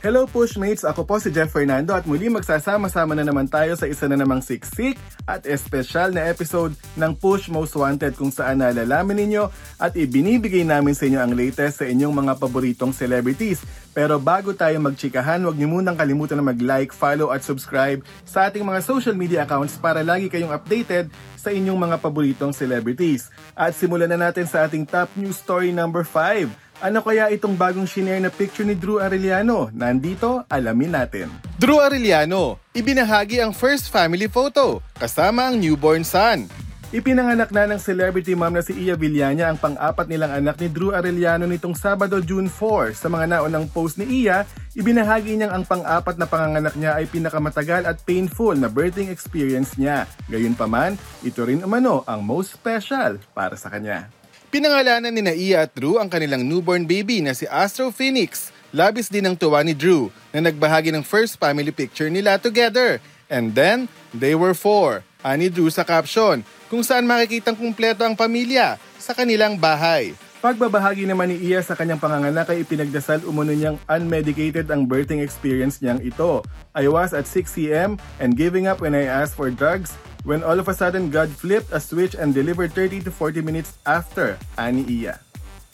Hello Pushmates! Ako po si Jeff Fernando at muli magsasama-sama na naman tayo sa isa na namang siksik at espesyal na episode ng Push Most Wanted kung saan nalalaman ninyo at ibinibigay namin sa inyo ang latest sa inyong mga paboritong celebrities. Pero bago tayo magchikahan, huwag niyo munang kalimutan na mag-like, follow at subscribe sa ating mga social media accounts para lagi kayong updated sa inyong mga paboritong celebrities. At simulan na natin sa ating top news story number 5 ano kaya itong bagong shinare na picture ni Drew Arellano? Nandito, alamin natin. Drew Arellano, ibinahagi ang first family photo kasama ang newborn son. Ipinanganak na ng celebrity mom na si Iya Villania ang pang-apat nilang anak ni Drew Arellano nitong Sabado, June 4. Sa mga naunang post ni Iya, ibinahagi niyang ang pang-apat na panganganak niya ay pinakamatagal at painful na birthing experience niya. Gayunpaman, ito rin umano ang most special para sa kanya. Pinangalanan ni Naia at Drew ang kanilang newborn baby na si Astro Phoenix. Labis din ang tuwa ni Drew na nagbahagi ng first family picture nila together. And then, they were four. Ani Drew sa caption, kung saan makikitang kumpleto ang pamilya sa kanilang bahay. Pagbabahagi naman ni Iya sa kanyang panganganak ay ipinagdasal umuno niyang unmedicated ang birthing experience niyang ito. I was at 6cm and giving up when I asked for drugs when all of a sudden God flipped a switch and delivered 30 to 40 minutes after, ani Iya.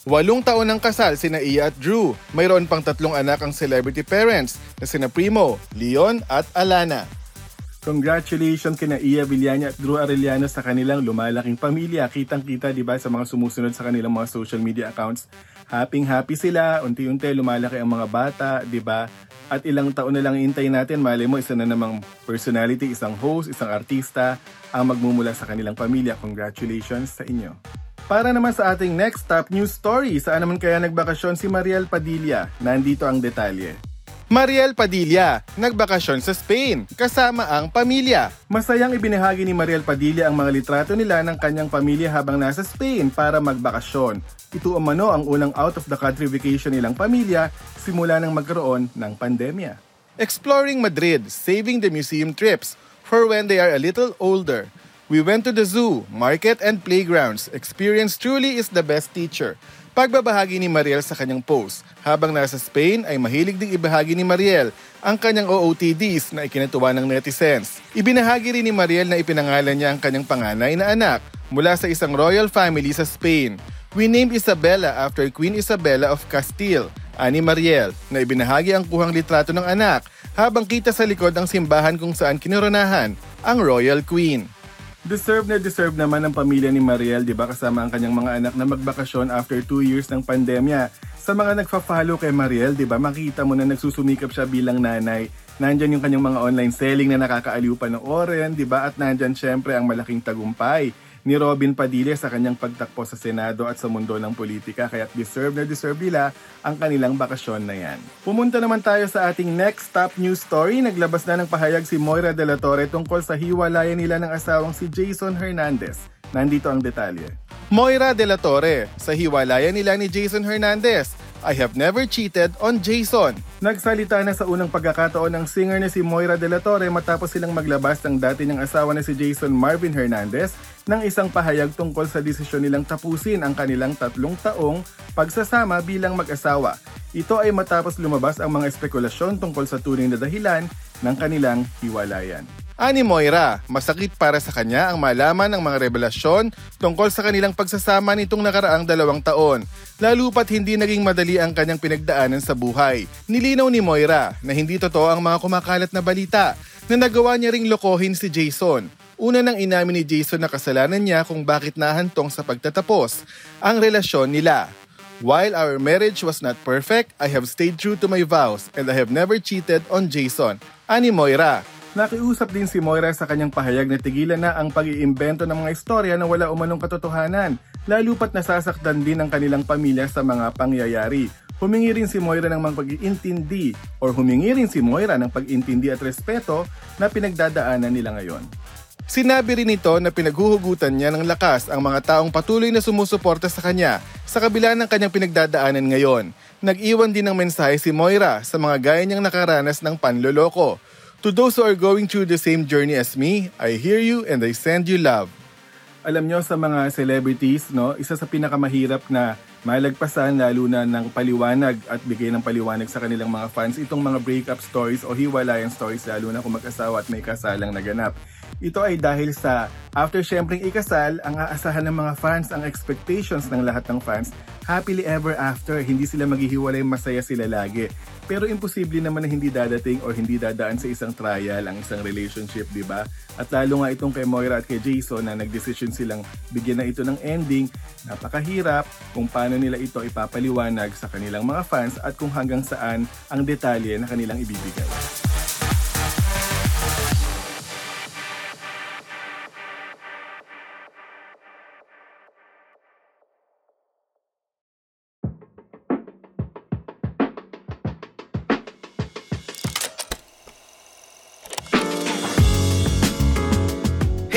Walong taon ng kasal sina Iya at Drew. Mayroon pang tatlong anak ang celebrity parents na sina Primo, Leon at Alana. Congratulations kina Iya Villania at Drew Arellano sa kanilang lumalaking pamilya. Kitang-kita 'di ba sa mga sumusunod sa kanilang mga social media accounts. Happy happy sila, unti-unti lumalaki ang mga bata, 'di ba? At ilang taon na lang hintayin natin, mali mo, isa na namang personality, isang host, isang artista, ang magmumula sa kanilang pamilya. Congratulations sa inyo. Para naman sa ating next top news story, saan naman kaya nagbakasyon si Mariel Padilla? Nandito ang detalye. Mariel Padilla, nagbakasyon sa Spain, kasama ang pamilya. Masayang ibinahagi ni Mariel Padilla ang mga litrato nila ng kanyang pamilya habang nasa Spain para magbakasyon. Ito umano ang unang out of the country vacation nilang pamilya simula nang magkaroon ng pandemya. Exploring Madrid, saving the museum trips for when they are a little older. We went to the zoo, market and playgrounds. Experience truly is the best teacher. Pagbabahagi ni Mariel sa kanyang post, habang nasa Spain ay mahilig ding ibahagi ni Mariel ang kanyang OOTDs na ikinatuwa ng netizens. Ibinahagi rin ni Mariel na ipinangalan niya ang kanyang panganay na anak mula sa isang royal family sa Spain. We named Isabella after Queen Isabella of Castile, ani Mariel, na ibinahagi ang kuhang litrato ng anak habang kita sa likod ang simbahan kung saan kinoronahan ang Royal Queen. Deserve na deserve naman ng pamilya ni Mariel, di ba, kasama ang kanyang mga anak na magbakasyon after 2 years ng pandemya. Sa mga nagfa-follow kay Mariel, di ba, makita mo na nagsusumikap siya bilang nanay. Nandyan yung kanyang mga online selling na nakakaaliw pa ng oren, di ba, at nandyan syempre ang malaking tagumpay ni Robin Padilla sa kanyang pagtakbo sa Senado at sa mundo ng politika kaya deserve na deserve nila ang kanilang bakasyon na yan. Pumunta naman tayo sa ating next top news story. Naglabas na ng pahayag si Moira de la Torre tungkol sa hiwalayan nila ng asawang si Jason Hernandez. Nandito ang detalye. Moira de la Torre, sa hiwalayan nila ni Jason Hernandez, I have never cheated on Jason. Nagsalita na sa unang pagkakataon ng singer na si Moira de la Torre matapos silang maglabas ng dati niyang asawa na si Jason Marvin Hernandez ng isang pahayag tungkol sa desisyon nilang tapusin ang kanilang tatlong taong pagsasama bilang mag-asawa. Ito ay matapos lumabas ang mga espekulasyon tungkol sa tunay na dahilan ng kanilang hiwalayan. Ani Moira, masakit para sa kanya ang malaman ng mga revelasyon tungkol sa kanilang pagsasama nitong nakaraang dalawang taon, lalo pat hindi naging madali ang kanyang pinagdaanan sa buhay. Nilinaw ni Moira na hindi totoo ang mga kumakalat na balita na nagawa niya ring lokohin si Jason. Una nang inamin ni Jason na kasalanan niya kung bakit nahantong sa pagtatapos ang relasyon nila. While our marriage was not perfect, I have stayed true to my vows and I have never cheated on Jason. Ani Moira, Nakiusap din si Moira sa kanyang pahayag na tigilan na ang pag-iimbento ng mga istorya na wala umanong katotohanan, lalo pat nasasaktan din ang kanilang pamilya sa mga pangyayari. Humingi rin si Moira ng pag-iintindi or humingi rin si Moira ng pag-intindi at respeto na pinagdadaanan nila ngayon. Sinabi rin ito na pinaghuhugutan niya ng lakas ang mga taong patuloy na sumusuporta sa kanya sa kabila ng kanyang pinagdadaanan ngayon. Nag-iwan din ng mensahe si Moira sa mga gaya niyang nakaranas ng panloloko. To those who are going through the same journey as me, I hear you and I send you love. Alam nyo sa mga celebrities, no, isa sa pinakamahirap na malagpasan lalo na ng paliwanag at bigay ng paliwanag sa kanilang mga fans itong mga breakup stories o hiwalayan stories lalo na kung mag-asawa at may kasalang naganap. Ito ay dahil sa after syempreng ikasal, ang aasahan ng mga fans, ang expectations ng lahat ng fans, happily ever after, hindi sila maghihiwalay, masaya sila lagi. Pero imposible naman na hindi dadating or hindi dadaan sa isang trial ang isang relationship, di ba? At lalo nga itong kay Moira at kay Jason na nagdesisyon silang bigyan na ito ng ending, napakahirap kung paano nila ito ipapaliwanag sa kanilang mga fans at kung hanggang saan ang detalye na kanilang ibibigay.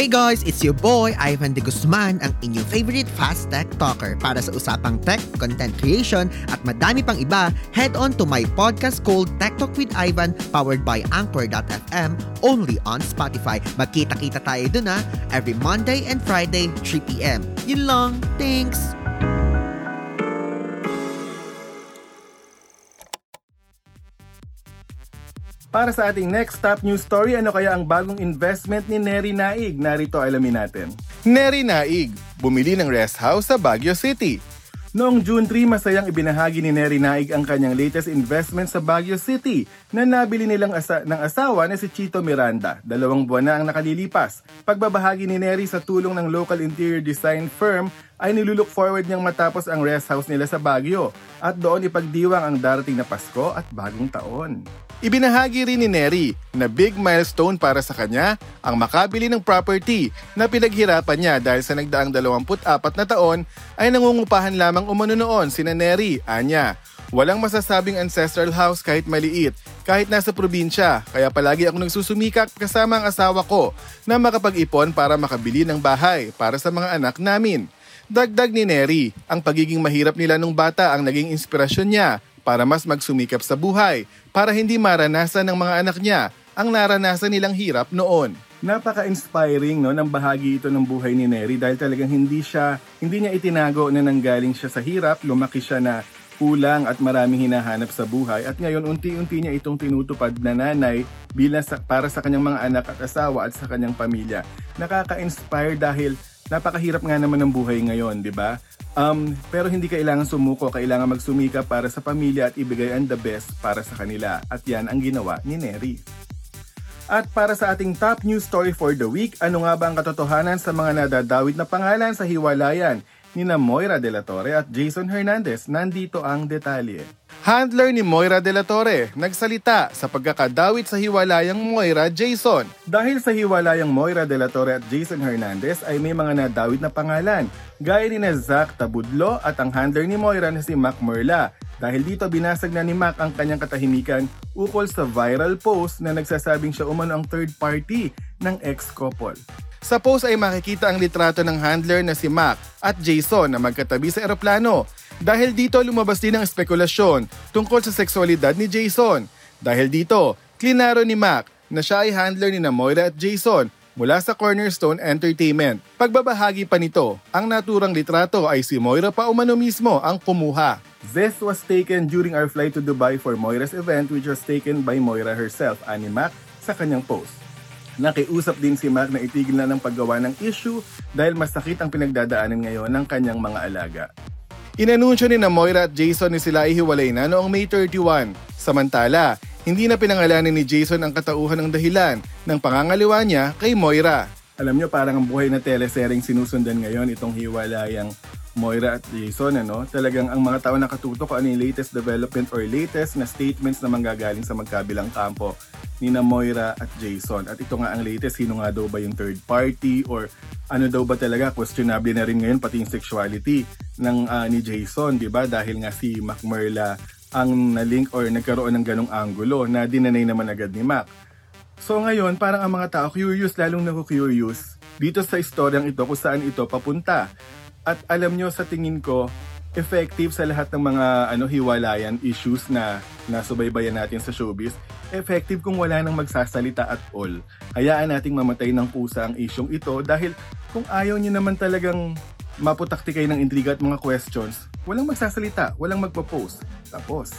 Hey guys, it's your boy Ivan De Guzman, ang inyong favorite fast tech talker. Para sa usapang tech, content creation, at madami pang iba, head on to my podcast called Tech Talk with Ivan, powered by Anchor.fm, only on Spotify. Magkita-kita tayo dun ha, every Monday and Friday, 3pm. Yun lang, thanks! Para sa ating next top news story, ano kaya ang bagong investment ni Neri Naig? Narito alamin natin. Neri Naig, bumili ng rest house sa Baguio City. Noong June 3, masayang ibinahagi ni Neri Naig ang kanyang latest investment sa Baguio City na nabili nilang asa- ng asawa na si Chito Miranda. Dalawang buwan na ang nakalilipas. Pagbabahagi ni Neri sa tulong ng local interior design firm ay nilulook forward niyang matapos ang rest house nila sa Baguio at doon ipagdiwang ang darating na Pasko at bagong taon. Ibinahagi rin ni Neri na big milestone para sa kanya ang makabili ng property na pinaghirapan niya dahil sa nagdaang 24 na taon ay nangungupahan lamang umano noon sina Neri, Anya. Walang masasabing ancestral house kahit maliit, kahit nasa probinsya, kaya palagi ako nagsusumikap kasama ang asawa ko na makapag-ipon para makabili ng bahay para sa mga anak namin. Dagdag ni Neri, ang pagiging mahirap nila nung bata ang naging inspirasyon niya para mas magsumikap sa buhay, para hindi maranasan ng mga anak niya ang naranasan nilang hirap noon. Napaka-inspiring no ng bahagi ito ng buhay ni Neri dahil talagang hindi siya hindi niya itinago na nanggaling siya sa hirap, lumaki siya na kulang at maraming hinahanap sa buhay at ngayon unti-unti niya itong tinutupad na nanay bilang sa, para sa kanyang mga anak at asawa at sa kanyang pamilya. Nakaka-inspire dahil napakahirap nga naman ng buhay ngayon, di ba? Um, pero hindi kailangan sumuko, kailangan magsumika para sa pamilya at ibigay ang the best para sa kanila. At yan ang ginawa ni Neri. At para sa ating top news story for the week, ano nga ba ang katotohanan sa mga nadadawit na pangalan sa hiwalayan ni na Moira de la Torre at Jason Hernandez? Nandito ang detalye. Handler ni Moira de la Torre nagsalita sa pagkakadawit sa hiwalayang Moira Jason. Dahil sa hiwalayang Moira de la Torre at Jason Hernandez ay may mga nadawit na pangalan, gaya ni na Zach Tabudlo at ang handler ni Moira na si Mac Merla. Dahil dito binasag na ni Mac ang kanyang katahimikan ukol sa viral post na nagsasabing siya umano ang third party ng ex-couple. Sa post ay makikita ang litrato ng handler na si Mac at Jason na magkatabi sa eroplano. Dahil dito lumabas din ang spekulasyon tungkol sa sexualidad ni Jason. Dahil dito, klinaro ni Mac na siya ay handler ni Moira at Jason mula sa Cornerstone Entertainment. Pagbabahagi pa nito, ang naturang litrato ay si Moira pa umano mismo ang kumuha. This was taken during our flight to Dubai for Moira's event which was taken by Moira herself, ani Mac, sa kanyang post. Nakiusap din si Mac na itigil na ng paggawa ng issue dahil masakit ang pinagdadaanan ngayon ng kanyang mga alaga. Inanunsyo ni na Moira at Jason ni sila ihiwalay na noong May 31. Samantala, hindi na pinangalanan ni Jason ang katauhan ng dahilan ng pangangaliwa niya kay Moira. Alam nyo, parang ang buhay na telesereng sinusundan ngayon itong hiwalayang Moira at Jason, ano? Talagang ang mga tao nakatuto kung ano yung latest development or latest na statements na manggagaling sa magkabilang kampo ni na Moira at Jason. At ito nga ang latest, sino nga daw ba yung third party or ano daw ba talaga, questionable na rin ngayon pati yung sexuality ng ah, ni Jason, di ba? Dahil nga si Mac Merla ang na-link or nagkaroon ng ganong angulo na dinanay naman agad ni Mac. So ngayon, parang ang mga tao curious, lalong naku-curious dito sa istoryang ito kung saan ito papunta. At alam nyo sa tingin ko, effective sa lahat ng mga ano hiwalayan issues na nasubaybayan natin sa showbiz effective kung wala nang magsasalita at all. Hayaan nating mamatay ng pusa ang isyong ito dahil kung ayaw niyo naman talagang maputakti kayo ng intriga at mga questions walang magsasalita walang magpo-post. Tapos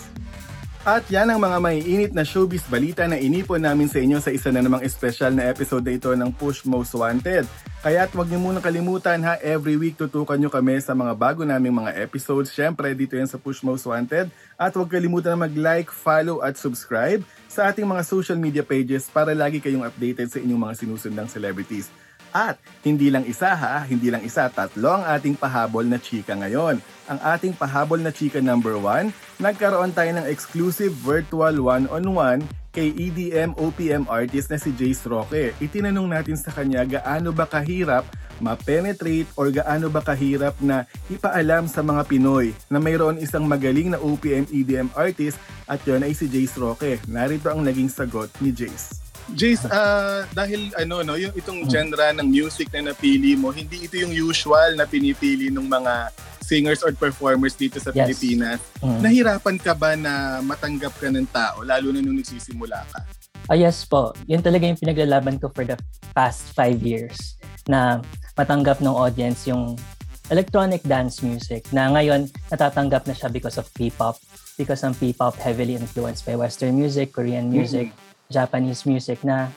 at yan ang mga maiinit na showbiz balita na inipon namin sa inyo sa isa na namang espesyal na episode na ito ng Push Most Wanted. Kaya at huwag niyo muna kalimutan ha, every week tutukan niyo kami sa mga bago naming mga episodes. Siyempre, dito yan sa Push Most Wanted. At huwag kalimutan na mag-like, follow at subscribe sa ating mga social media pages para lagi kayong updated sa inyong mga sinusundang celebrities. At hindi lang isa ha, hindi lang isa, tatlo ang ating pahabol na chika ngayon. Ang ating pahabol na chika number 1, nagkaroon tayo ng exclusive virtual one-on-one kay EDM OPM artist na si Jace Roque. Itinanong natin sa kanya gaano ba kahirap ma-penetrate or gaano ba kahirap na ipaalam sa mga Pinoy na mayroon isang magaling na OPM EDM artist at yun ay si Jace Roque. Narito ang naging sagot ni Jace. Jace, uh, dahil ano no, yung itong genre ng music na napili mo, hindi ito yung usual na pinipili ng mga singers or performers dito sa Yes. Pilipinas. Mm. Nahirapan ka ba na matanggap ka ng tao lalo na nung nagsisimula ka? Ah, yes po. Yun talaga yung pinaglalaban ko for the past five years na matanggap ng audience yung electronic dance music na ngayon natatanggap na siya because of P-pop because ang P-pop heavily influenced by Western music, Korean music, Japanese music na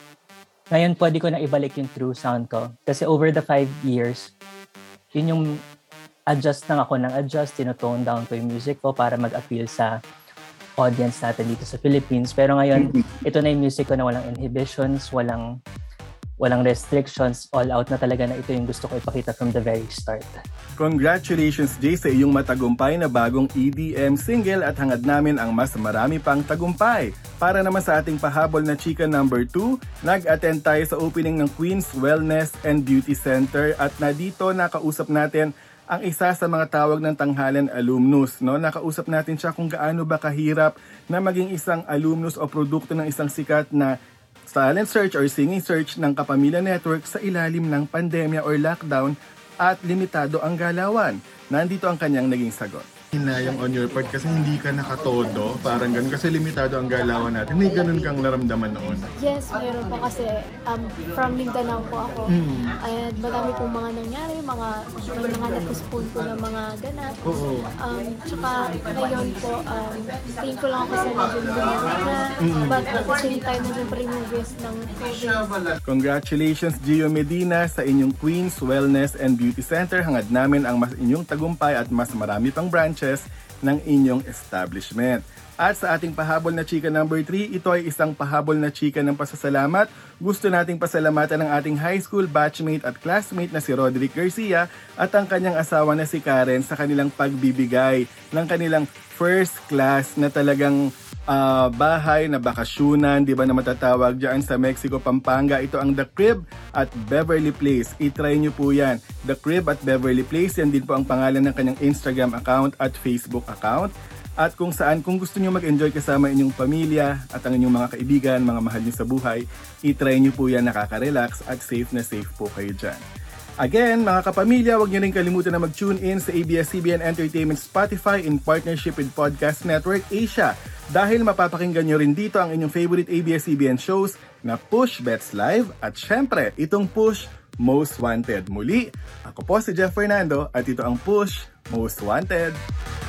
ngayon pwede ko na ibalik yung true sound ko. Kasi over the five years, yun yung adjust lang ako ng adjust, tinotone down ko yung music ko para mag-appeal sa audience natin dito sa Philippines. Pero ngayon, ito na yung music ko na walang inhibitions, walang walang restrictions, all out na talaga na ito yung gusto ko ipakita from the very start. Congratulations Jay sa iyong matagumpay na bagong EDM single at hangad namin ang mas marami pang tagumpay. Para naman sa ating pahabol na chika number 2, nag-attend tayo sa opening ng Queen's Wellness and Beauty Center at na dito nakausap natin ang isa sa mga tawag ng tanghalan alumnus. No? Nakausap natin siya kung gaano ba kahirap na maging isang alumnus o produkto ng isang sikat na talent search or singing search ng Kapamilya Network sa ilalim ng pandemya or lockdown at limitado ang galawan. Nandito ang kanyang naging sagot. Hinayang on your part kasi hindi ka nakatodo, parang ganun, kasi limitado ang galawan natin. May ganun kang naramdaman noon. Yes, meron po kasi um, from Mindanao po ako. Hmm. And madami pong mga nangyari, mga may mga nag-postpone po ng mga ganap. Oo. Um, tsaka ngayon po, um, thankful lang ako sa medyo na. Hmm. But at the same time, nandiyan pa rin yung risk ng COVID. Congratulations Gio Medina sa inyong Queen's Wellness and Beauty Center. Hangad namin ang mas inyong tagumpay at mas marami pang branches ng inyong establishment. At sa ating pahabol na chika number 3, ito ay isang pahabol na chika ng pasasalamat. Gusto nating pasalamatan ang ating high school batchmate at classmate na si Roderick Garcia at ang kanyang asawa na si Karen sa kanilang pagbibigay ng kanilang first class na talagang ah, bahay na bakasyunan, di ba na matatawag dyan sa Mexico, Pampanga. Ito ang The Crib at Beverly Place. I-try nyo po yan. The Crib at Beverly Place, yan din po ang pangalan ng kanyang Instagram account at Facebook account. At kung saan, kung gusto nyo mag-enjoy kasama inyong pamilya at ang inyong mga kaibigan, mga mahal nyo sa buhay, i-try nyo po yan nakaka-relax at safe na safe po kayo dyan. Again, mga kapamilya, huwag niyo rin kalimutan na mag-tune in sa ABS-CBN Entertainment Spotify in partnership with Podcast Network Asia dahil mapapakinggan niyo rin dito ang inyong favorite ABS-CBN shows na Push Bets Live at syempre, itong Push Most Wanted. Muli, ako po si Jeff Fernando at ito ang Push Most Wanted.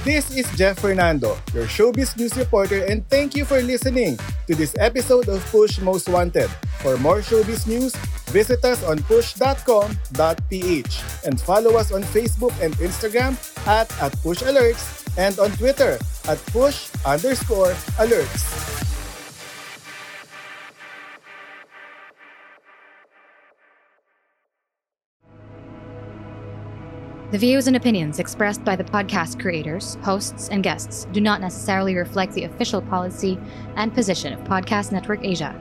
This is Jeff Fernando, your showbiz news reporter and thank you for listening to this episode of Push Most Wanted. For more showbiz news, visit us on push.com.ph and follow us on Facebook and Instagram at, at Push Alerts and on Twitter at push underscore alerts. The views and opinions expressed by the podcast creators, hosts, and guests do not necessarily reflect the official policy and position of Podcast Network Asia,